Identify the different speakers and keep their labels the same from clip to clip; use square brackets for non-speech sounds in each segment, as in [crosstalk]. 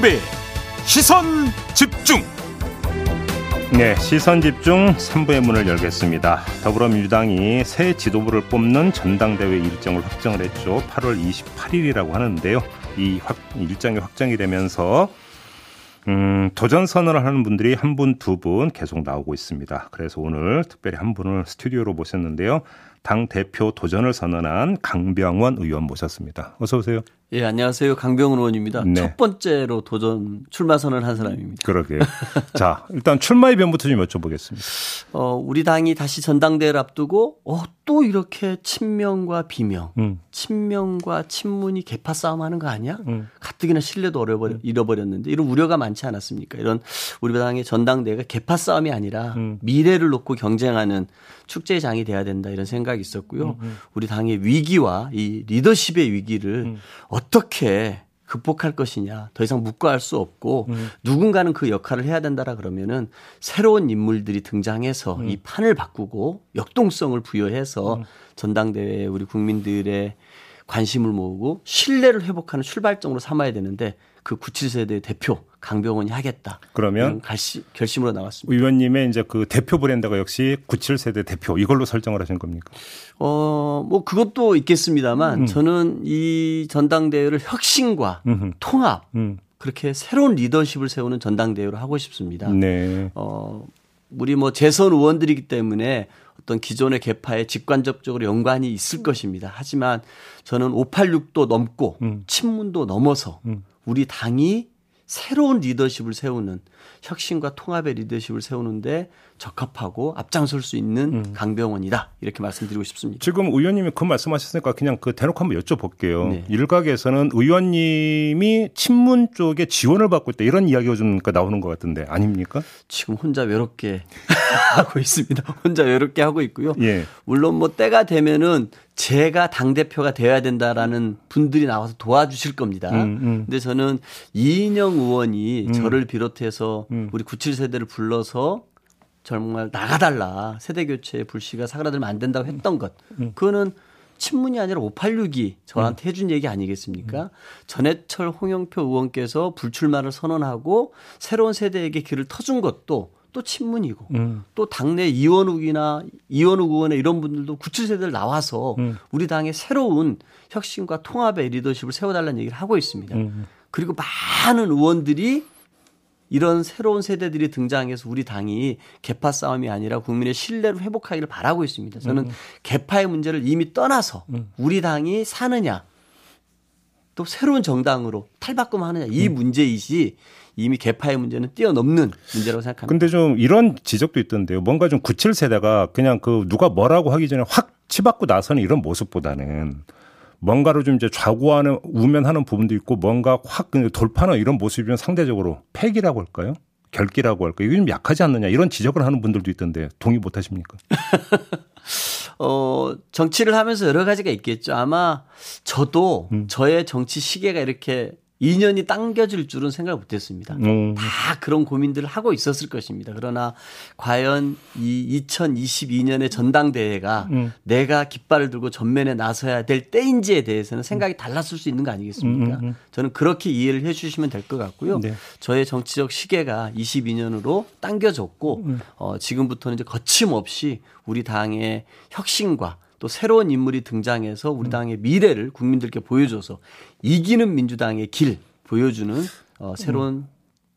Speaker 1: 김종배 시선 집중
Speaker 2: 네, 시선 집중 3부의 문을 열겠습니다. 더불어민주당이 새 지도부를 뽑는 전당대회 일정을 확정을 했죠. 8월 28일이라고 하는데요. 이 확, 일정이 확정이 되면서 음, 도전 선언을 하는 분들이 한 분, 두 분 계속 나오고 있습니다. 그래서 오늘 특별히 한 분을 스튜디오로 모셨는데요. 당 대표 도전을 선언한 강병원 의원 모셨습니다. 어서 오세요.
Speaker 3: 예, 안녕하세요. 강병원 의원입니다. 네. 첫 번째로 도전 출마 선언을 한 사람입니다.
Speaker 2: 그러게요. 자, 일단 출마 의 변부터 좀 여쭤보겠습니다. [laughs]
Speaker 3: 어, 우리 당이 다시 전당대회를 앞두고 어, 또 이렇게 친명과 비명, 음. 친명과 친문이 개파 싸움하는 거 아니야? 음. 가뜩이나 신뢰도 잃어버려, 음. 잃어버렸는데 이런 우려가 많지 않았습니까? 이런 우리 당의 전당대회가 개파 싸움이 아니라 음. 미래를 놓고 경쟁하는 축제의 장이 돼야 된다 이런 생각이 있었고요. 음, 음. 우리 당의 위기와 이 리더십의 위기를 어 떻게 극복할 것이냐 더 이상 묵과할 수 없고 음. 누군가는 그 역할을 해야 된다라 그러면은 새로운 인물들이 등장해서 음. 이 판을 바꾸고 역동성을 부여해서 음. 전당대회에 우리 국민들의 관심을 모으고 신뢰를 회복하는 출발점으로 삼아야 되는데 그 97세대 대표 강병원이 하겠다.
Speaker 2: 그러면
Speaker 3: 갈시, 결심으로 나왔습니다.
Speaker 2: 의원님의 이제 그 대표 브랜드가 역시 97세대 대표 이걸로 설정을 하신 겁니까?
Speaker 3: 어, 뭐 그것도 있겠습니다만 음. 저는 이 전당대회를 혁신과 음흠. 통합 음. 그렇게 새로운 리더십을 세우는 전당대회로 하고 싶습니다. 네. 어, 우리 뭐 재선 의원들이기 때문에 어떤 기존의 개파에 직관적으로 연관이 있을 음. 것입니다. 하지만 저는 586도 넘고 음. 친문도 넘어서 음. 우리 당이 새로운 리더십을 세우는 혁신과 통합의 리더십을 세우는데 적합하고 앞장설 수 있는 음. 강병원이다 이렇게 말씀드리고 싶습니다.
Speaker 2: 지금 의원님이 그 말씀하셨으니까 그냥 그 대놓고 한번 여쭤볼게요. 네. 일각에서는 의원님이 친문 쪽에 지원을 받고 있다 이런 이야기가 좀 나오는 것 같은데 아닙니까?
Speaker 3: 지금 혼자 외롭게 [laughs] 하고 있습니다. 혼자 외롭게 하고 있고요. 예. 물론 뭐 때가 되면은 제가 당 대표가 되어야 된다라는 분들이 나와서 도와주실 겁니다. 음, 음. 근데 저는 이인영 의원이 음. 저를 비롯해서 음. 우리 97세대를 불러서 정말 나가달라 세대 교체의 불씨가 사그라들면 안 된다고 했던 것 음. 그거는 친문이 아니라 586이 저한테 해준 얘기 아니겠습니까? 전해철 홍영표 의원께서 불출마를 선언하고 새로운 세대에게 길을 터준 것도 또 친문이고 음. 또 당내 이원욱이나 이원욱 의원의 이런 분들도 97세대를 나와서 음. 우리 당의 새로운 혁신과 통합의 리더십을 세워달라는 얘기를 하고 있습니다. 음. 그리고 많은 의원들이 이런 새로운 세대들이 등장해서 우리 당이 개파 싸움이 아니라 국민의 신뢰를 회복하기를 바라고 있습니다. 저는 음. 개파의 문제를 이미 떠나서 음. 우리 당이 사느냐 또 새로운 정당으로 탈바꿈하느냐 이 음. 문제이지 이미 개파의 문제는 뛰어넘는 문제라고 생각합니다.
Speaker 2: 근데 좀 이런 지적도 있던데요. 뭔가 좀 97세대가 그냥 그 누가 뭐라고 하기 전에 확 치받고 나서는 이런 모습보다는 뭔가를 좀 이제 좌고하는 우면하는 부분도 있고 뭔가 확 돌파하는 이런 모습이면 상대적으로 패기라고 할까요? 결기라고 할까요? 이게 좀 약하지 않느냐 이런 지적을 하는 분들도 있던데 동의 못 하십니까? [laughs]
Speaker 3: 어, 정치를 하면서 여러 가지가 있겠죠. 아마 저도 음. 저의 정치 시계가 이렇게 2년이 당겨질 줄은 생각을 못 했습니다. 음. 다 그런 고민들을 하고 있었을 것입니다. 그러나 과연 이 2022년의 전당대회가 음. 내가 깃발을 들고 전면에 나서야 될 때인지에 대해서는 생각이 달랐을 수 있는 거 아니겠습니까? 음, 음, 음. 저는 그렇게 이해를 해 주시면 될 것 같고요. 네. 저의 정치적 시계가 22년으로 당겨졌고 음. 어, 지금부터는 이제 거침없이 우리 당의 혁신과 또 새로운 인물이 등장해서 우리 음. 당의 미래를 국민들께 보여줘서 이기는 민주당의 길 보여주는 어, 새로운 음.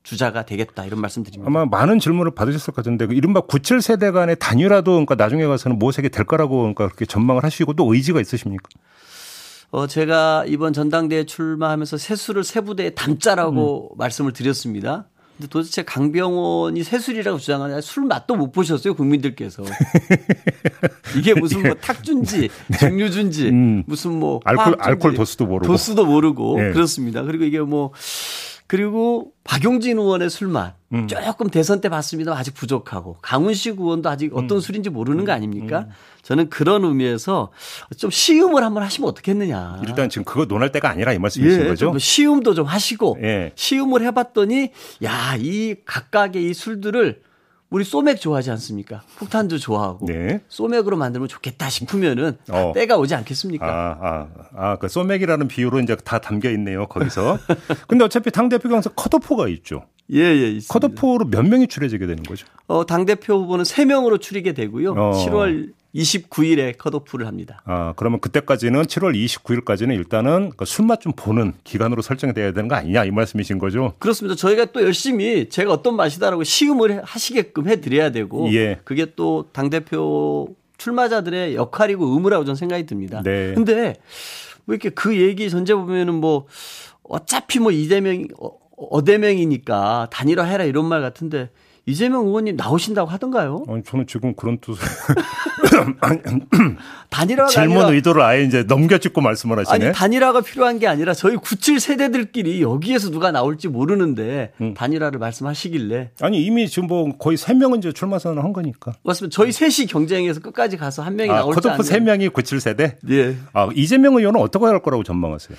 Speaker 3: 주자가 되겠다 이런 말씀드립니다.
Speaker 2: 아마 많은 질문을 받으셨을 것 같은데 그 이른바 97 세대 간의 단일화도 그러니까 나중에 가서는 모색이 될 거라고 그러니까 그렇게 전망을 하시고 또 의지가 있으십니까?
Speaker 3: 어 제가 이번 전당대회 출마하면서 세수를 세 부대에 담자라고 음. 말씀을 드렸습니다. 근데 도대체 강병원이 새술이라고 주장하냐 술 맛도 못 보셨어요 국민들께서 [laughs] 이게 무슨 뭐 예. 탁준지 네. 증류준지 음. 무슨 뭐
Speaker 2: 알콜 알콜 도수도 모르고
Speaker 3: 도수도 모르고 네. 그렇습니다 그리고 이게 뭐 그리고 박용진 의원의 술맛 음. 조금 대선 때 봤습니다. 아직 부족하고 강훈식 의원도 아직 어떤 음. 술인지 모르는 거 아닙니까? 음. 저는 그런 의미에서 좀 시음을 한번 하시면 어떻겠느냐.
Speaker 2: 일단 지금 그거 논할 때가 아니라 이 말씀이신 예, 거죠?
Speaker 3: 시음도 좀 하시고 예. 시음을 해봤더니 야 이 각각의 이 술들을 우리 소맥 좋아하지 않습니까? 폭탄도 좋아하고 네. 소맥으로 만들면 좋겠다 싶으면은 어. 때가 오지 않겠습니까?
Speaker 2: 아, 아, 아, 그 소맥이라는 비유로 이제 다 담겨 있네요 거기서. [laughs] 근데 어차피 당 대표 경선 컷오프가 있죠.
Speaker 3: 예, 예, 있습니다.
Speaker 2: 컷오프로 몇 명이 추려지게 되는 거죠?
Speaker 3: 어, 당 대표 후보는 3 명으로 추리게 되고요. 어. 7월 29일에 컷오프를 합니다.
Speaker 2: 아, 그러면 그때까지는 7월 29일까지는 일단은 그 술맛 좀 보는 기간으로 설정이 돼야 되는 거 아니냐 이 말씀이신 거죠?
Speaker 3: 그렇습니다. 저희가 또 열심히 제가 어떤 맛이다라고 시음을 하시게끔 해드려야 되고 예. 그게 또 당대표 출마자들의 역할이고 의무라고 저는 생각이 듭니다. 네. 근데 뭐 이렇게 그 얘기 전제 보면은 뭐 어차피 뭐 이재명 어, 어대명이니까 단일화 해라 이런 말 같은데 이재명 의원님 나오신다고 하던가요?
Speaker 2: 아니 저는 지금 그런 뜻 [laughs]
Speaker 3: 단일화 [laughs]
Speaker 2: 질문 아니라, 의도를 아예 이제 넘겨짚고 말씀을 하시네.
Speaker 3: 아니 단일화가 필요한 게 아니라 저희 97 세대들끼리 여기에서 누가 나올지 모르는데 음. 단일화를 말씀하시길래
Speaker 2: 아니 이미 지금 뭐 거의 3 명은 이제 출마 선언을 한 거니까.
Speaker 3: 맞습니다. 저희 셋이 경쟁해서 끝까지 가서 한 명이 아, 나올지
Speaker 2: 컷오프 3 명이 97 세대? 예. 아, 이재명 의원은 어떻게 할 거라고 전망하세요?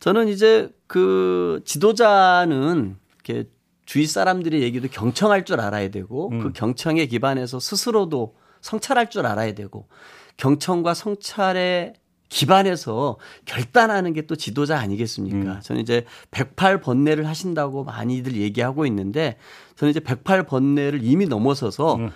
Speaker 3: 저는 이제 그 지도자는 이렇게 주위 사람들의 얘기도 경청할 줄 알아야 되고 음. 그 경청에 기반해서 스스로도 성찰할 줄 알아야 되고 경청과 성찰에 기반해서 결단하는 게 또 지도자 아니겠습니까? 음. 저는 이제 108 번뇌를 하신다고 많이들 얘기하고 있는데 저는 이제 108 번뇌를 이미 넘어서서 음.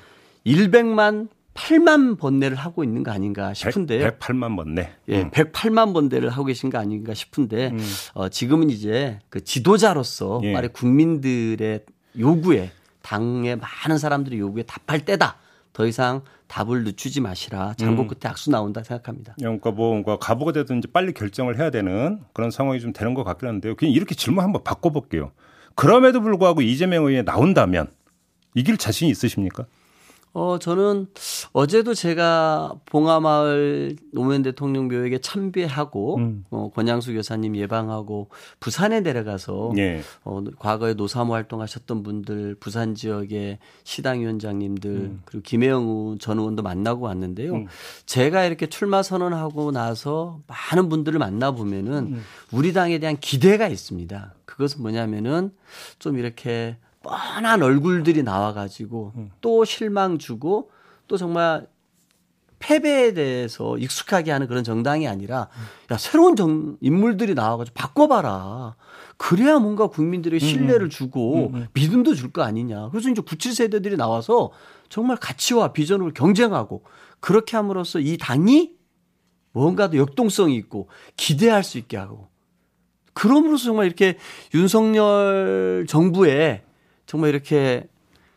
Speaker 3: 100만 8만 번뇌를 하고 있는 거 아닌가 싶은데요.
Speaker 2: 100, 108만 번뇌.
Speaker 3: 예, 음. 108만 번뇌를 하고 계신 거 아닌가 싶은데 음. 어, 지금은 이제 그 지도자로서 예. 말해 국민들의 요구에 당의 많은 사람들의 요구에 답할 때다. 더 이상 답을 늦추지 마시라. 장고 음. 끝에 악수 나온다 생각합니다.
Speaker 2: 그러니까 뭐 뭔가 가보가 되든지 빨리 결정을 해야 되는 그런 상황이 좀 되는 것 같긴 한데요. 그냥 이렇게 질문 한번 바꿔볼게요. 그럼에도 불구하고 이재명 의원이 나온다면 이길 자신이 있으십니까?
Speaker 3: 어, 저는 어제도 제가 봉하마을 노무현 대통령 묘역에 참배하고 음. 어, 권양수 교사님 예방하고 부산에 내려가서 예. 어, 과거에 노사모 활동하셨던 분들 부산 지역의 시당위원장님들 음. 그리고 김혜영 전 의원도 만나고 왔는데요. 음. 제가 이렇게 출마 선언하고 나서 많은 분들을 만나 보면은 음. 우리 당에 대한 기대가 있습니다. 그것은 뭐냐면은 좀 이렇게 뻔한 얼굴들이 나와가지고 음. 또 실망 주고 또 정말 패배에 대해서 익숙하게 하는 그런 정당이 아니라 야 새로운 정, 인물들이 나와가지고 바꿔봐라. 그래야 뭔가 국민들의 음, 신뢰를 음. 주고 음. 믿음도 줄 거 아니냐. 그래서 이제 97세대들이 나와서 정말 가치와 비전으로 경쟁하고 그렇게 함으로써 이 당이 뭔가 더 역동성이 있고 기대할 수 있게 하고 그럼으로써 정말 이렇게 윤석열 정부의 정말 이렇게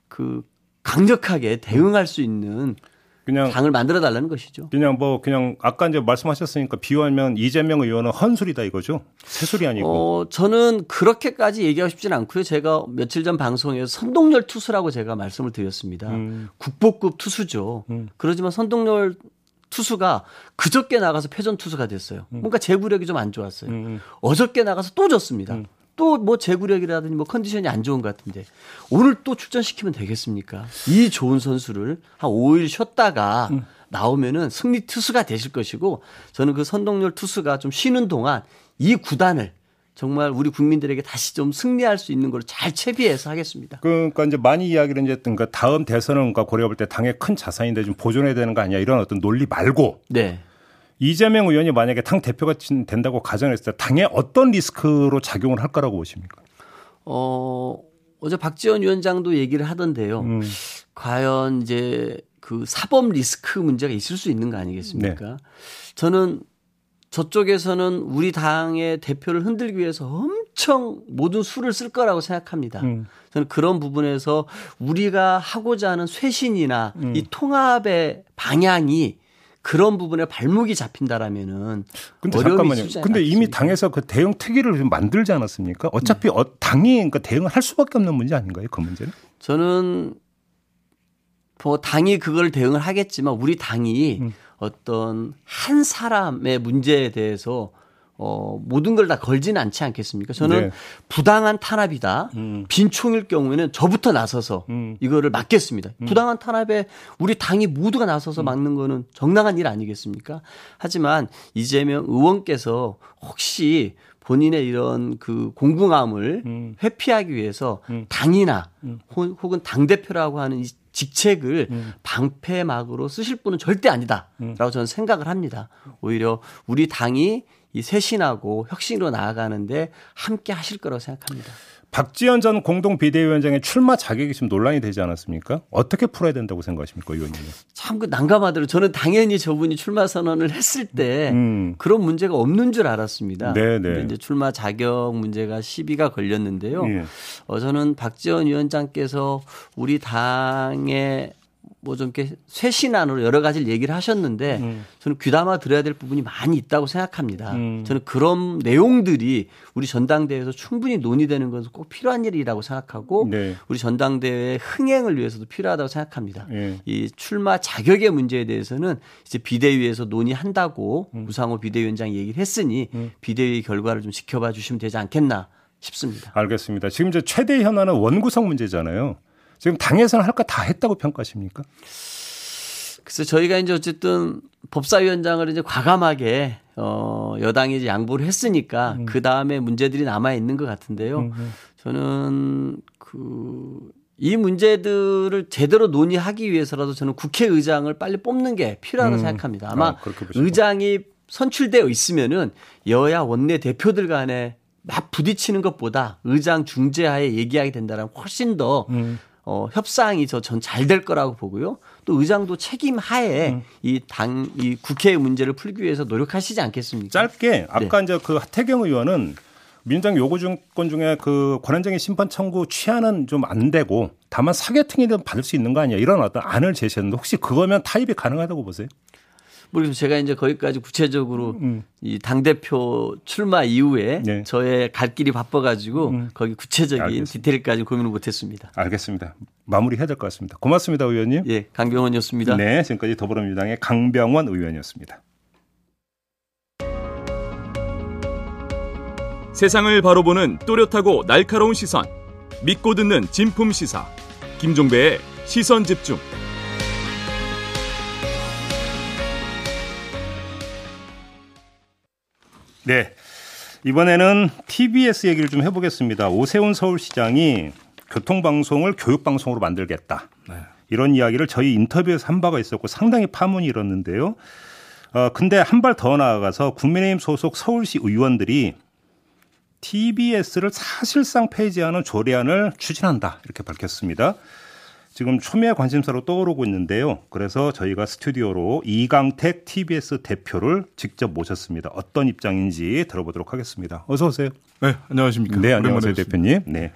Speaker 3: 그 강력하게 대응할 수 있는 그냥 당을 만들어 달라는 것이죠.
Speaker 2: 그냥 뭐 그냥 아까 이제 말씀하셨으니까 비유하면 이재명 의원은 헌술이다 이거죠. 새술이 아니고.
Speaker 3: 어, 저는 그렇게까지 얘기하고 싶지는 않고요. 제가 며칠 전 방송에서 선동열 투수라고 제가 말씀을 드렸습니다. 음. 국보급 투수죠. 음. 그러지만 선동열 투수가 그저께 나가서 패전 투수가 됐어요. 음. 뭔가 제구력이 좀 안 좋았어요. 음, 음. 어저께 나가서 또 졌습니다. 음. 또뭐 제구력이라든지 뭐 컨디션이 안 좋은 것 같은데 오늘 또 출전시키면 되겠습니까? 이 좋은 선수를 한 5일 쉬었다가 음. 나오면은 승리 투수가 되실 것이고 저는 그 선동열 투수가 좀 쉬는 동안 이 구단을 정말 우리 국민들에게 다시 좀 승리할 수 있는 걸 잘 채비해서 하겠습니다.
Speaker 2: 그러니까 이제 많이 이야기를 이제 그 다음 대선은 고려해 볼 때 당의 큰 자산인데 좀 보존해야 되는 거 아니야 이런 어떤 논리 말고 네. 이재명 의원이 만약에 당 대표가 된다고 가정했을 때 당에 어떤 리스크로 작용을 할 거라고 보십니까?
Speaker 3: 어, 어제 박지원 위원장도 얘기를 하던데요. 음. 과연 이제 그 사법 리스크 문제가 있을 수 있는 거 아니겠습니까? 네. 저는 저쪽에서는 우리 당의 대표를 흔들기 위해서 엄청 모든 수를 쓸 거라고 생각합니다. 음. 저는 그런 부분에서 우리가 하고자 하는 쇄신이나 음. 이 통합의 방향이 그런 부분에 발목이 잡힌다라면은 근데 잠깐만요.
Speaker 2: 근데 이미 당에서 그 대응 특위를 좀 만들지 않았습니까? 어차피 네. 어, 당이 그러니까 대응을 할 수밖에 없는 문제 아닌가요? 그 문제는?
Speaker 3: 저는 뭐 당이 그걸 대응을 하겠지만 우리 당이 음. 어떤 한 사람의 문제에 대해서 어, 모든 걸 다 걸지는 않지 않겠습니까? 저는 네. 부당한 탄압이다. 음. 빈총일 경우에는 저부터 나서서 음. 이거를 막겠습니다. 음. 부당한 탄압에 우리 당이 모두가 나서서 음. 막는 거는 정당한 일 아니겠습니까? 하지만 이재명 의원께서 혹시 본인의 이런 그 공공함을 음. 회피하기 위해서 음. 당이나 혹은 당대표라고 하는 이 직책을 음. 방패막으로 쓰실 분은 절대 아니다라고 음. 저는 생각을 합니다. 오히려 우리 당이 이 쇄신하고 혁신으로 나아가는데 함께 하실 거라고 생각합니다.
Speaker 2: 박지원 전 공동 비대위원장의 출마 자격이 지금 논란이 되지 않았습니까? 어떻게 풀어야 된다고 생각하십니까, 의원님?
Speaker 3: 참 그 난감하더라고요. 저는 당연히 저분이 출마 선언을 했을 때 음. 그런 문제가 없는 줄 알았습니다. 네네. 네. 이제 출마 자격 문제가 시비가 걸렸는데요. 예. 어, 저는 박지원 위원장께서 우리 당의 뭐 좀 이렇게 쇄신안으로 여러 가지를 얘기를 하셨는데 음. 저는 귀담아 들어야 될 부분이 많이 있다고 생각합니다. 음. 저는 그런 내용들이 우리 전당대회에서 충분히 논의되는 것은 꼭 필요한 일이라고 생각하고 네. 우리 전당대회 흥행을 위해서도 필요하다고 생각합니다. 네. 이 출마 자격의 문제에 대해서는 이제 비대위에서 논의한다고 음. 우상호 비대위원장이 얘기를 했으니 음. 비대위 결과를 좀 지켜봐 주시면 되지 않겠나 싶습니다.
Speaker 2: 알겠습니다. 지금 이제 최대 현안은 원구성 문제잖아요. 지금 당에서는 할 거 다 했다고 평가하십니까?
Speaker 3: 그래서 저희가 이제 어쨌든 법사위원장을 이제 과감하게 어 여당이 이제 양보를 했으니까 음. 그 다음에 문제들이 남아 있는 것 같은데요. 음, 음. 저는 그 이 문제들을 제대로 논의하기 위해서라도 저는 국회의장을 빨리 뽑는 게 필요하다고 음. 생각합니다. 아마 아, 의장이 선출되어 있으면은 여야 원내 대표들 간에 막 부딪히는 것보다 의장 중재하에 얘기하게 된다면 훨씬 더 음. 어, 협상이 저 전 잘 될 거라고 보고요. 또 의장도 책임 하에 음. 이 당, 이 국회의 문제를 풀기 위해서 노력하시지 않겠습니까?
Speaker 2: 짧게 아까 네. 이제 그 하태경 의원은 민주당 요구 중건 중에 그 권한쟁의 심판 청구 취하는 좀 안 되고 다만 사개특위는 받을 수 있는 거 아니야 이런 어떤 안을 제시했는데 혹시 그거면 타입이 가능하다고 보세요?
Speaker 3: 모르겠어요. 제가 이제 거기까지 구체적으로 음. 이 당 대표 출마 이후에 네. 저의 갈 길이 바빠가지고 음. 거기 구체적인 알겠습니다. 디테일까지 고민을 못했습니다.
Speaker 2: 알겠습니다. 마무리 해야 될 것 같습니다. 고맙습니다, 의원님.
Speaker 3: 예, 강병원이었습니다.
Speaker 2: 네, 지금까지 더불어민주당의 강병원 의원이었습니다.
Speaker 1: 세상을 바로 보는 또렷하고 날카로운 시선. 믿고 듣는 진품 시사. 김종배의 시선 집중.
Speaker 2: 네. 이번에는 TBS 얘기를 좀 해보겠습니다. 오세훈 서울시장이 교통방송을 교육방송으로 만들겠다. 네. 이런 이야기를 저희 인터뷰에서 한 바가 있었고 상당히 파문이 일었는데요. 어, 근데 한 발 더 나아가서 국민의힘 소속 서울시 의원들이 TBS를 사실상 폐지하는 조례안을 추진한다. 이렇게 밝혔습니다. 지금 초미의 관심사로 떠오르고 있는데요. 그래서 저희가 스튜디오로 이강택 TBS 대표를 직접 모셨습니다. 어떤 입장인지 들어보도록 하겠습니다. 어서 오세요.
Speaker 4: 네, 안녕하십니까.
Speaker 2: 네, 안녕하세요, 대표님. 네.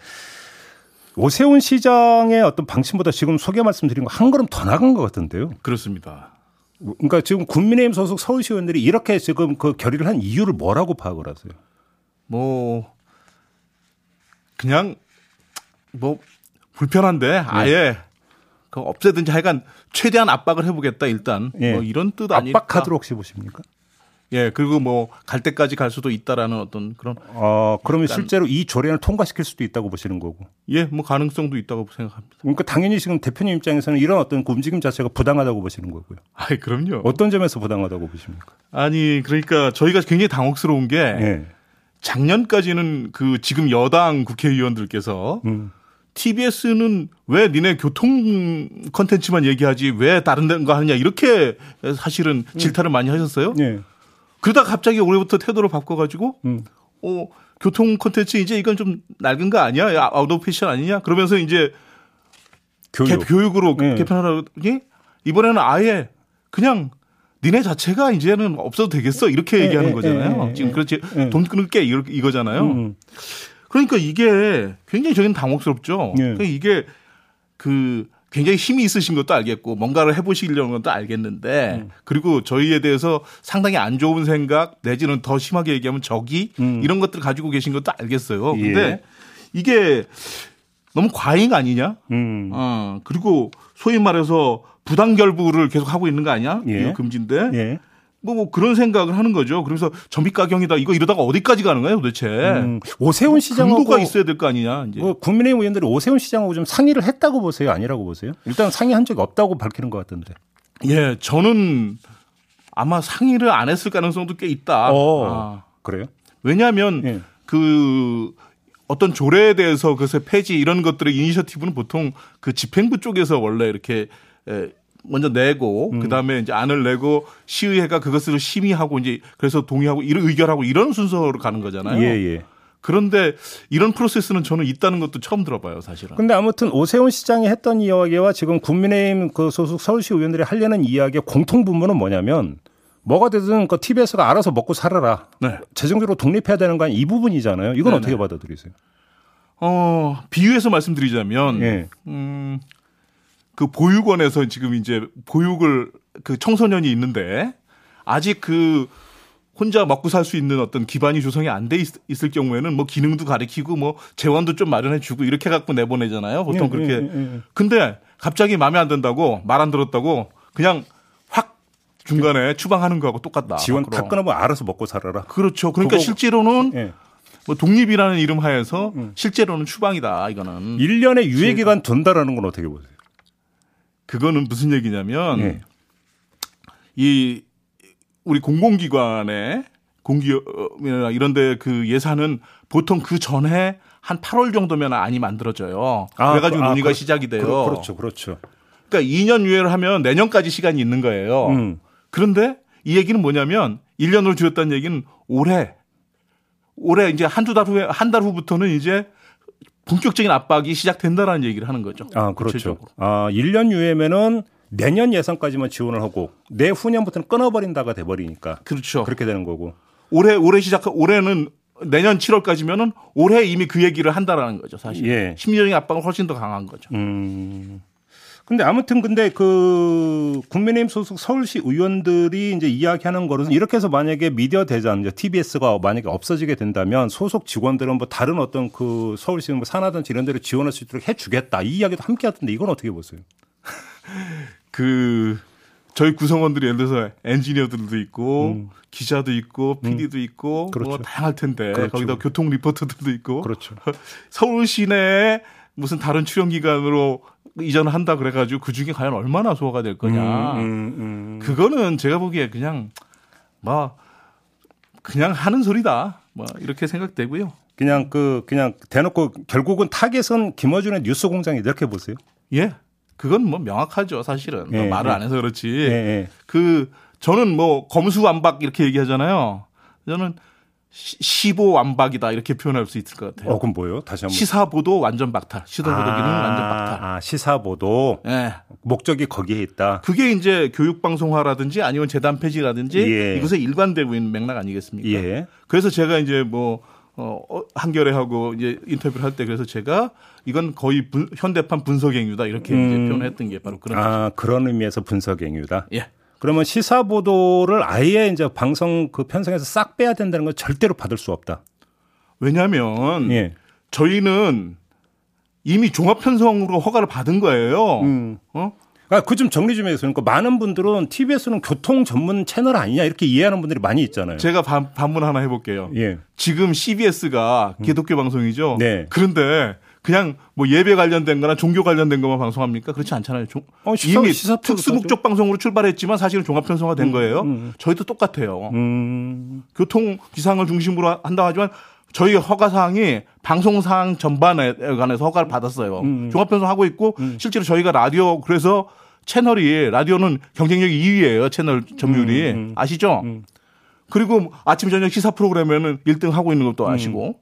Speaker 2: 오세훈 시장의 어떤 방침보다 지금 소개 말씀드린 거 한 걸음 더 나간 것 같은데요.
Speaker 4: 그렇습니다.
Speaker 2: 그러니까 지금 국민의힘 소속 서울시 의원들이 이렇게 지금 그 결의를 한 이유를 뭐라고 파악을 하세요?
Speaker 4: 뭐 그냥 뭐 불편한데 네. 아예 그 없애든지 하여간 최대한 압박을 해보겠다 일단 예. 뭐 이런 뜻 아닐까.
Speaker 2: 압박 카드로 혹시 보십니까?
Speaker 4: 예 그리고 뭐 갈 때까지 갈 수도 있다라는 어떤 그런.
Speaker 2: 어 그러면 실제로 이 조례를 통과시킬 수도 있다고 보시는 거고.
Speaker 4: 예 뭐 가능성도 있다고 생각합니다.
Speaker 2: 그러니까 당연히 지금 대표님 입장에서는 이런 어떤 그 움직임 자체가 부당하다고 보시는 거고요.
Speaker 4: 아 그럼요.
Speaker 2: 어떤 점에서 부당하다고 보십니까?
Speaker 4: 아니 그러니까 저희가 굉장히 당혹스러운 게. 예. 작년까지는 그 지금 여당 국회의원들께서 음. TBS는 왜 니네 교통 컨텐츠만 얘기하지 왜 다른 거 하느냐 이렇게 사실은 음. 질타를 많이 하셨어요. 네. 그러다 갑자기 올해부터 태도를 바꿔가지고 음. 어 교통 컨텐츠 이제 이건 좀 낡은 거 아니야? out of fashion 아니냐? 그러면서 이제 교육. 교육으로 네. 개편하라고 이번에는 아예 그냥 니네 자체가 이제는 없어도 되겠어 이렇게 네, 얘기하는 네, 거잖아요. 네, 지금 그렇지 돈 끊을게 이거잖아요. 음. 음. 그러니까 이게 굉장히 저희는 당혹스럽죠. 네. 그러니까 이게 그 굉장히 힘이 있으신 것도 알겠고 뭔가를 해보시려는 것도 알겠는데 음. 그리고 저희에 대해서 상당히 안 좋은 생각 내지는 더 심하게 얘기하면 적이 음. 이런 것들 가지고 계신 것도 알겠어요. 예. 근데 예. 이게 너무 과잉 아니냐? 음. 어, 그리고 소위 말해서 부당 결부를 계속 하고 있는 거 아니야? 예. 이거 금지인데. 예. 뭐, 뭐 그런 생각을 하는 거죠. 그래서 전비 가경이다. 이거 이러다가 어디까지 가는 거예요, 도대체? 음,
Speaker 2: 오세훈 시장하고
Speaker 4: 가 있어야 될 거 아니냐? 이제.
Speaker 2: 뭐 국민의힘 의원들이 오세훈 시장하고 좀 상의를 했다고 보세요, 아니라고 보세요? 일단 상의한 적이 없다고 밝히는 것 같던데.
Speaker 4: 예, 저는 아마 상의를 안 했을 가능성도 꽤 있다.
Speaker 2: 어, 아. 그래요?
Speaker 4: 왜냐하면 예. 그 어떤 조례에 대해서 그것의 폐지 이런 것들의 이니셔티브는 보통 그 집행부 쪽에서 원래 이렇게 먼저 내고 음. 그다음에 이제 안을 내고 시의회가 그것을 심의하고 이제 그래서 동의하고 이런 의결하고 이런 순서로 가는 거잖아요. 예, 예. 그런데 이런 프로세스는 저는 있다는 것도 처음 들어봐요, 사실은.
Speaker 2: 근데 아무튼 오세훈 시장이 했던 이야기와 지금 국민의힘 그 소속 서울시 의원들이 하려는 이야기의 공통 분모는 뭐냐면 뭐가 되든 그 TBS가 알아서 먹고 살아라. 네. 재정적으로 독립해야 되는 거 아니 이 부분이잖아요. 이건 네네. 어떻게 받아들이세요?
Speaker 4: 어, 비유해서 말씀드리자면 네. 음, 그 보육원에서 지금 이제 보육을 그 청소년이 있는데 아직 그 혼자 먹고 살 수 있는 어떤 기반이 조성이 안 돼 있을 경우에는 뭐 기능도 가리키고 뭐 재원도 좀 마련해 주고 이렇게 갖고 내보내잖아요. 보통 예, 그렇게. 예, 예, 근데 갑자기 마음에 안 든다고 말 안 들었다고 그냥 확 중간에 추방하는 거하고 똑같다.
Speaker 2: 지원. 다 끊으면 알아서 먹고 살아라.
Speaker 4: 그렇죠. 그러니까 실제로는 뭐 독립이라는 이름 하에서 음. 실제로는 추방이다. 이거는.
Speaker 2: 1년의 유예 기간 둔다라는 건 어떻게 보세요?
Speaker 4: 그거는 무슨 얘기냐면 이 우리 공공기관의 공기업이나 이런 데 그 예산은 보통 그 전에 한 8월 정도면 안이 만들어져요. 아, 그래가지고 아, 논의가 그, 시작이 돼요.
Speaker 2: 그, 렇죠 그렇죠.
Speaker 4: 그러니까 2년 유예를 하면 내년까지 시간이 있는 거예요. 음. 그런데 이 얘기는 뭐냐면 1년을 줄였다는 얘기는 올해, 올해 이제 한두 달 후에, 한 달 후부터는 이제 본격적인 압박이 시작된다라는 얘기를 하는 거죠.
Speaker 2: 아, 그렇죠. 구체적으로. 아, 1년 유예면은 내년 예산까지만 지원을 하고 내후년부터는 끊어버린다가 돼버리니까
Speaker 4: 그렇죠.
Speaker 2: 그렇게 되는 거고
Speaker 4: 올해 올해 시작 올해는 내년 7월까지면은 올해 이미 그 얘기를 한다라는 거죠 사실 예. 심리적인 압박은 훨씬 더 강한 거죠. 음.
Speaker 2: 근데 아무튼 근데 그 국민의힘 소속 서울시 의원들이 이제 이야기하는 거는 이렇게 해서 만약에 미디어 대전 이제 TBS가 만약에 없어지게 된다면 소속 직원들은 뭐 다른 어떤 그 서울시 뭐 산하든지 이런 데를 지원할 수 있도록 해주겠다 이 이야기도 함께 하던데 이건 어떻게 보세요? [laughs]
Speaker 4: 그 저희 구성원들이 예를 들어서 엔지니어들도 있고 음. 기자도 있고 PD도 음. 있고 뭐 그렇죠. 뭐 다양할 텐데 그렇죠. 거기다 교통 리포터들도 있고
Speaker 2: 그렇죠. [laughs]
Speaker 4: 서울 시내에 무슨 다른 출연 기관으로 이전을 한다 그래가지고 그 중에 과연 얼마나 소화가 될 거냐. 음, 음, 음. 그거는 제가 보기에 그냥 뭐 그냥 하는 소리다. 뭐 이렇게 생각되고요.
Speaker 2: 그냥 그 그냥 대놓고 결국은 타겟은 김어준의 뉴스 공장이 이렇게 보세요.
Speaker 4: 예. 그건 뭐 명확하죠, 사실은. 예, 말을 예. 안 해서 그렇지. 예, 예, 그 저는 뭐 검수완박 이렇게 얘기하잖아요. 저는 시보 완박이다 이렇게 표현할 수 있을 것 같아요.
Speaker 2: 어, 그럼 뭐예요? 다시 한번.
Speaker 4: 시사보도 완전 박탈. 시사보도 기능 아, 완전 박탈.
Speaker 2: 아, 시사보도. 네. 목적이 거기에 있다.
Speaker 4: 그게 이제 교육방송화라든지 아니면 재단 폐지라든지 예. 이것에 일관되고 있는 맥락 아니겠습니까? 예. 그래서 제가 이제 뭐 어, 어, 한겨레하고 이제 인터뷰를 할 때 그래서 제가 이건 거의 분, 현대판 분석행위다 이렇게 음. 이제 표현했던 게 바로 그런.
Speaker 2: 아, 그런 의미에서 분석행위다? 예. 그러면 시사 보도를 아예 이제 방송 그 편성에서 싹 빼야 된다는 건 절대로 받을 수 없다.
Speaker 4: 왜냐하면 예. 저희는 이미 종합 편성으로 허가를 받은 거예요. 음.
Speaker 2: 어? 아, 그 좀 정리 좀 해주세요. 그러니까 많은 분들은 TBS는 교통 전문 채널 아니냐 이렇게 이해하는 분들이 많이 있잖아요.
Speaker 4: 제가 반, 반문 하나 해볼게요. 예. 지금 CBS가 음. 기독교 음. 방송이죠. 네. 그런데 그냥 뭐 예배 관련된 거나 종교 관련된 것만 방송합니까? 그렇지 않잖아요. 종, 어, 시사, 이미 시사 특수 목적 방송으로 출발했지만 사실은 종합 편성화 된 음, 거예요. 음. 저희도 똑같아요. 음. 교통 기상을 중심으로 한다 하지만 저희 허가 사항이 방송 사항 전반에 관해서 허가를 받았어요. 음. 음. 종합 편성하고 있고 음. 실제로 저희가 라디오 그래서 채널이 라디오는 경쟁력이 2위예요. 채널 점유율이. 아시죠? 음. 그리고 아침 저녁 시사 프로그램에는 1등 하고 있는 것도 아시고.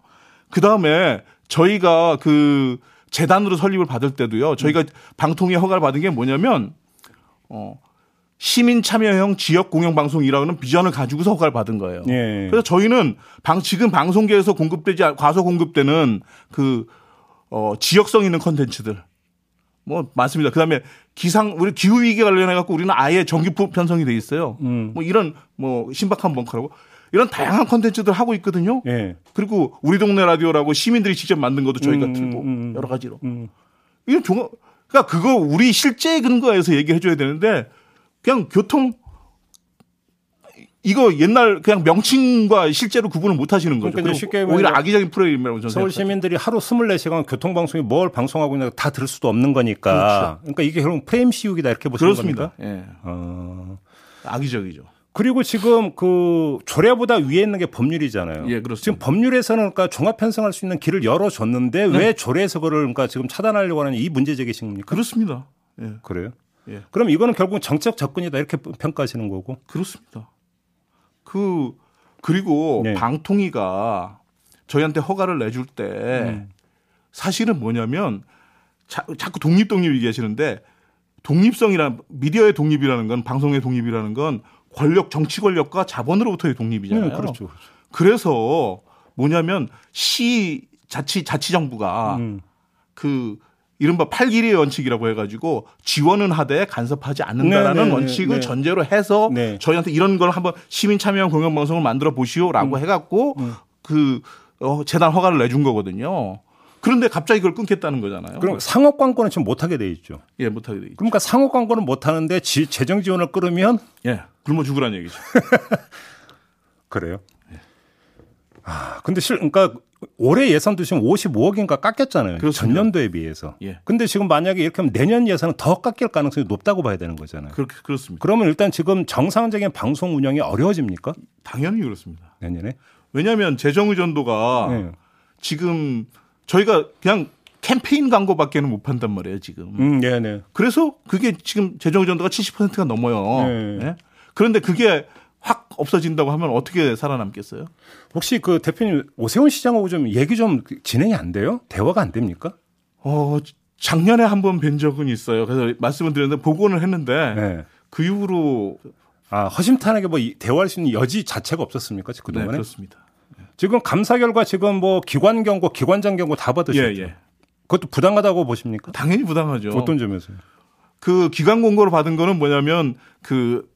Speaker 4: 그다음에 저희가 그 재단으로 설립을 받을 때도요. 저희가 방통위 허가를 받은 게 뭐냐면 어 시민 참여형 지역 공영 방송이라는 비전을 가지고서 허가를 받은 거예요. 예. 그래서 저희는 방 지금 방송계에서 공급되지 과소 공급되는 그 어, 지역성 있는 컨텐츠들 뭐 많습니다. 그다음에 기상 우리 기후 위기 관련해 갖고 우리는 아예 정규 편성이 돼 있어요. 음. 뭐 이런 뭐 신박한 벙커라고 이런 다양한 컨텐츠들 하고 있거든요. 예. 그리고 우리 동네 라디오라고 시민들이 직접 만든 것도 저희가 음, 틀고 음, 음. 여러 가지로. 음. 이건 종합 그러니까 그거 우리 실제 근거에서 얘기해 줘야 되는데 그냥 교통 이거 옛날 그냥 명칭과 실제로 구분을 못 하시는 거죠. 그러니까 쉽게 오히려 악의적인 프로그램이라고 저는
Speaker 2: 서울 시민들이 하루 24시간 교통방송이 뭘 방송하고 있나 다 들을 수도 없는 거니까. 그렇죠. 그러니까 이게 결국 프레임 씌우기다 이렇게 보시는 그렇습니다. 겁니까? 예.
Speaker 4: 어. 악의적이죠.
Speaker 2: 그리고 지금 그 조례보다 위에 있는 게 법률이잖아요.
Speaker 4: 예, 그렇습니다.
Speaker 2: 지금 법률에서는 그러니까 종합 편성할 수 있는 길을 열어줬는데 네. 왜 조례에서 그걸 그러니까 지금 차단하려고 하는 이 문제 제기십니까?
Speaker 4: 그렇습니다.
Speaker 2: 예. 그래요? 예. 그럼 이거는 결국 정책 접근이다 이렇게 평가하시는 거고?
Speaker 4: 그렇습니다. 그 그리고 네. 방통위가 저희한테 허가를 내줄 때 음. 사실은 뭐냐면 자, 자꾸 독립 독립 얘기하시는데 독립성이란 미디어의 독립이라는 건 방송의 독립이라는 건 권력 정치 권력과 자본으로부터의 독립이잖아요. 네,
Speaker 2: 그렇죠, 그렇죠.
Speaker 4: 그래서 뭐냐면 시 자치 자치 정부가 음. 그 이른바 팔길이의 원칙이라고 해가지고 지원은 하되 간섭하지 않는다라는 네네, 네, 원칙을 네. 전제로 해서 네. 저희한테 이런 걸 한번 시민 참여형 공영방송을 만들어 보시오라고 음. 해갖고 음. 그 어, 재단 허가를 내준 거거든요. 그런데 갑자기 그걸 끊겠다는 거잖아요.
Speaker 2: 그럼 상업 광고는 지금 못하게 돼 있죠.
Speaker 4: 예, 못하게 돼 있죠.
Speaker 2: 그러니까 상업 광고는 못하는데 지, 재정 지원을 끌으면
Speaker 4: 예, 굶어 죽으라는 얘기죠. [laughs]
Speaker 2: 그래요? 예. 아, 근데 실, 그러니까 올해 예산도 지금 55억인가 깎였잖아요. 그렇습니다. 전년도에 비해서. 예. 근데 지금 만약에 이렇게 하면 내년 예산은 더 깎일 가능성이 높다고 봐야 되는 거잖아요.
Speaker 4: 그, 그렇습니다.
Speaker 2: 그러면 일단 지금 정상적인 방송 운영이 어려워집니까?
Speaker 4: 당연히 그렇습니다.
Speaker 2: 내년에?
Speaker 4: 왜냐하면 재정 의존도가 네. 지금 저희가 그냥 캠페인 광고밖에는 못 판단 말이에요, 지금.
Speaker 2: 음, 네, 네.
Speaker 4: 그래서 그게 지금 재정 의존도가 70%가 넘어요. 네. 네? 그런데 그게 확 없어진다고 하면 어떻게 살아남겠어요?
Speaker 2: 혹시 그 대표님 오세훈 시장하고 좀 얘기 좀 진행이 안 돼요? 대화가 안 됩니까?
Speaker 4: 어, 작년에 한 번 뵌 적은 있어요. 그래서 말씀을 드렸는데 복원을 했는데 네. 그 이후로
Speaker 2: 아, 허심탄회하게 뭐 대화할 수 있는 여지 자체가 없었습니까? 그동안에? 네,
Speaker 4: 그렇습니다.
Speaker 2: 지금 감사 결과 지금 뭐 기관 경고, 기관장 경고 다 받으셨죠. 예, 예. 그것도 부당하다고 보십니까?
Speaker 4: 당연히 부당하죠.
Speaker 2: 어떤 점에서요?
Speaker 4: 그 기관 공고를 받은 거는 뭐냐면 그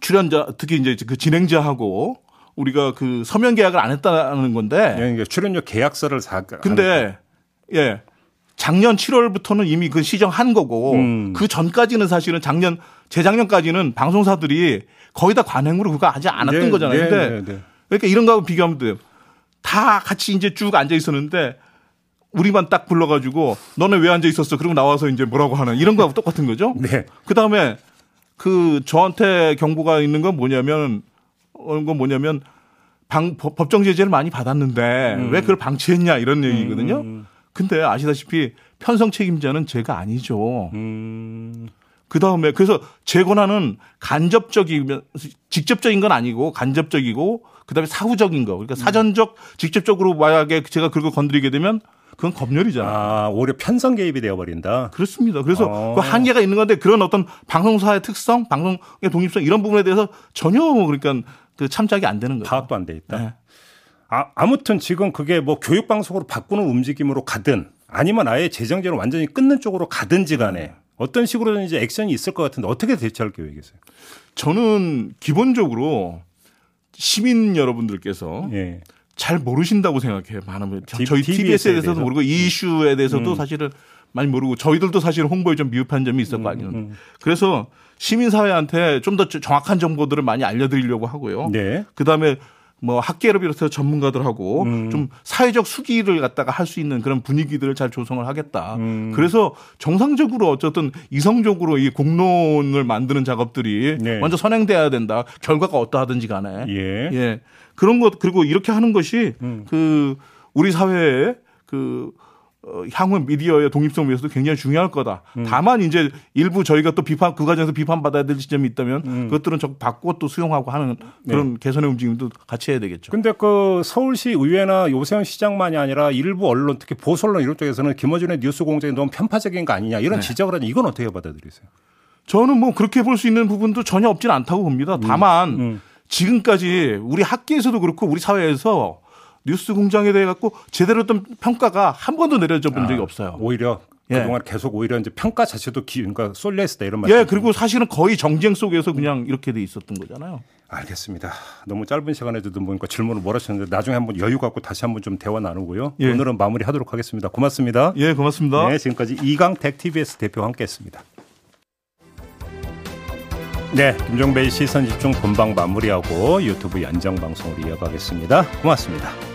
Speaker 4: 출연자 특히 이제 그 진행자하고 우리가 그 서면 계약을 안 했다는 건데. 예,
Speaker 2: 그러니까 출연료 계약서를 사.
Speaker 4: 근데 예. 작년 7월부터는 이미 그 시정한 거고 음. 그 전까지는 사실은 작년 재작년까지는 방송사들이 거의 다 관행으로 그거 하지 않았던 네, 거잖아요. 네, 근데 네, 네. 그러니까 이런 거하고 비교하면 돼요. 다 같이 이제 쭉 앉아 있었는데 우리만 딱 불러가지고 너네 왜 앉아 있었어? 그리고 나와서 이제 뭐라고 하는 이런 거하고 똑같은 거죠. [laughs]
Speaker 2: 네.
Speaker 4: 그 다음에 그 저한테 경고가 있는 건 뭐냐면 어건 뭐냐면 방, 법정 제재를 많이 받았는데 음. 왜 그걸 방치했냐 이런 얘기거든요. 음. 근데 아시다시피 편성 책임자는 제가 아니죠. 음. 그 다음에 그래서 제 권한은 간접적이면 직접적인 건 아니고 간접적이고 그 다음에 사후적인 거 그러니까 사전적 직접적으로 만약에 제가 그걸 건드리게 되면 그건 검열이잖아.
Speaker 2: 아, 오히려 편성 개입이 되어버린다.
Speaker 4: 그렇습니다. 그래서 어. 그 한계가 있는 건데 그런 어떤 방송사의 특성, 방송의 독립성 이런 부분에 대해서 전혀 그러니까 그 참작이 안 되는 거예요.
Speaker 2: 파악도 안 돼 있다. 네. 아, 아무튼 지금 그게 뭐 교육 방송으로 바꾸는 움직임으로 가든 아니면 아예 재정제를 완전히 끊는 쪽으로 가든지 간에 어떤 식으로든지 액션이 있을 것 같은데 어떻게 대처할 계획이세요?
Speaker 4: 저는 기본적으로 시민 여러분들께서 예. 잘 모르신다고 생각해요. 많은 저희 TBS에 대해서도 모르고 이 이슈에 대해서도 음. 사실은 많이 모르고 저희들도 사실 홍보에 좀 미흡한 점이 있었고 아니면 음, 음. 그래서 시민사회한테 좀 더 정확한 정보들을 많이 알려드리려고 하고요. 네. 그 다음에 뭐 학계를 비롯해서 전문가들하고 음. 좀 사회적 수기를 갖다가 할 수 있는 그런 분위기들을 잘 조성을 하겠다. 음. 그래서 정상적으로 어쨌든 이성적으로 이 공론을 만드는 작업들이 네. 먼저 선행돼야 된다. 결과가 어떠하든지 간에. 예. 예. 그런 것 그리고 이렇게 하는 것이 음. 그 우리 사회에 그 어, 향후 미디어의 독립성 위해서도 굉장히 중요할 거다. 음. 다만 이제 일부 저희가 또 비판 그 과정에서 비판받아야 될 지점이 있다면 음. 그것들은 좀 바꾸고 또 수용하고 하는 그런 네. 개선의 움직임도 같이 해야 되겠죠.
Speaker 2: 근데 그 서울시 의회나 요세현 시장만이 아니라 일부 언론 특히 보수 언론 이런 쪽에서는 김어준의 뉴스 공장이 너무 편파적인 거 아니냐 이런 네. 지적을 하니 이건 어떻게 받아들이세요?
Speaker 4: 저는 뭐 그렇게 볼 수 있는 부분도 전혀 없지는 않다고 봅니다. 다만 음. 음. 지금까지 우리 학계에서도 그렇고 우리 사회에서 뉴스 공장에 대해 갖고 제대로 어떤 평가가 한 번도 내려져 본 적이 아, 없어요.
Speaker 2: 오히려 예. 그동안 계속 오히려 이제 평가 자체도 기, 그러니까 쏠려 있었다 이런 말씀.
Speaker 4: 예, 그리고 사실은 거의 정쟁 속에서 그냥 이렇게 돼 있었던 거잖아요.
Speaker 2: 알겠습니다. 너무 짧은 시간에 듣다 보니까 질문을 몰아쳤는데 나중에 한번 여유 갖고 다시 한번 좀 대화 나누고요. 예. 오늘은 마무리하도록 하겠습니다. 고맙습니다.
Speaker 4: 예, 고맙습니다.
Speaker 2: 네, 지금까지 이강택 TBS 대표와 함께했습니다. 네, 김종배의 시선 집중 본방 마무리하고 유튜브 연장 방송으로 이어가겠습니다. 고맙습니다.